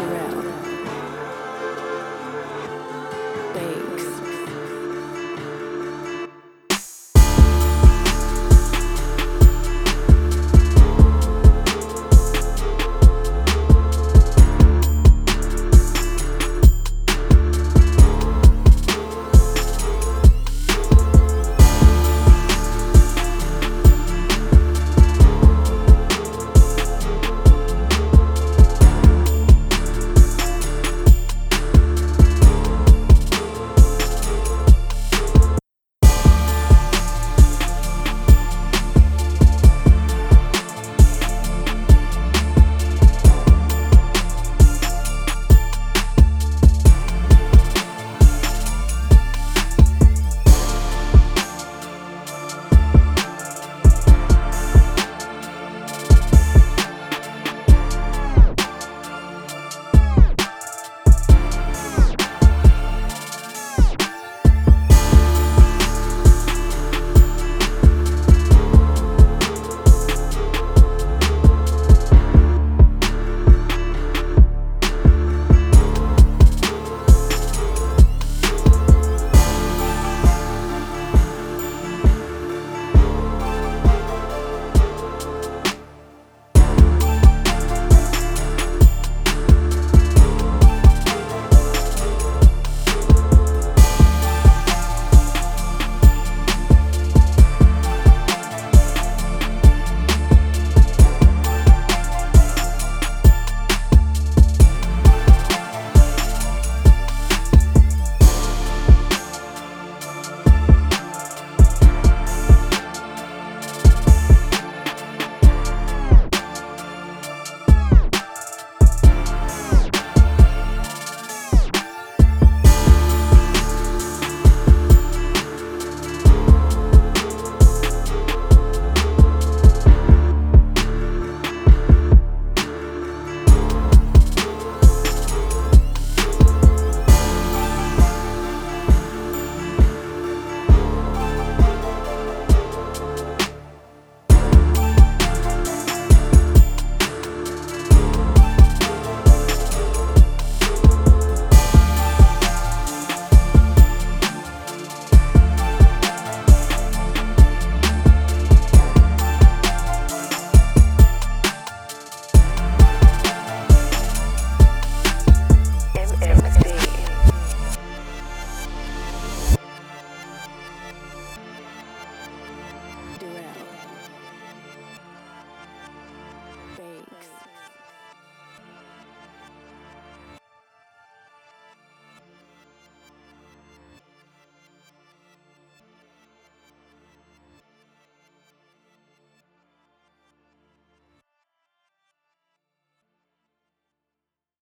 Around.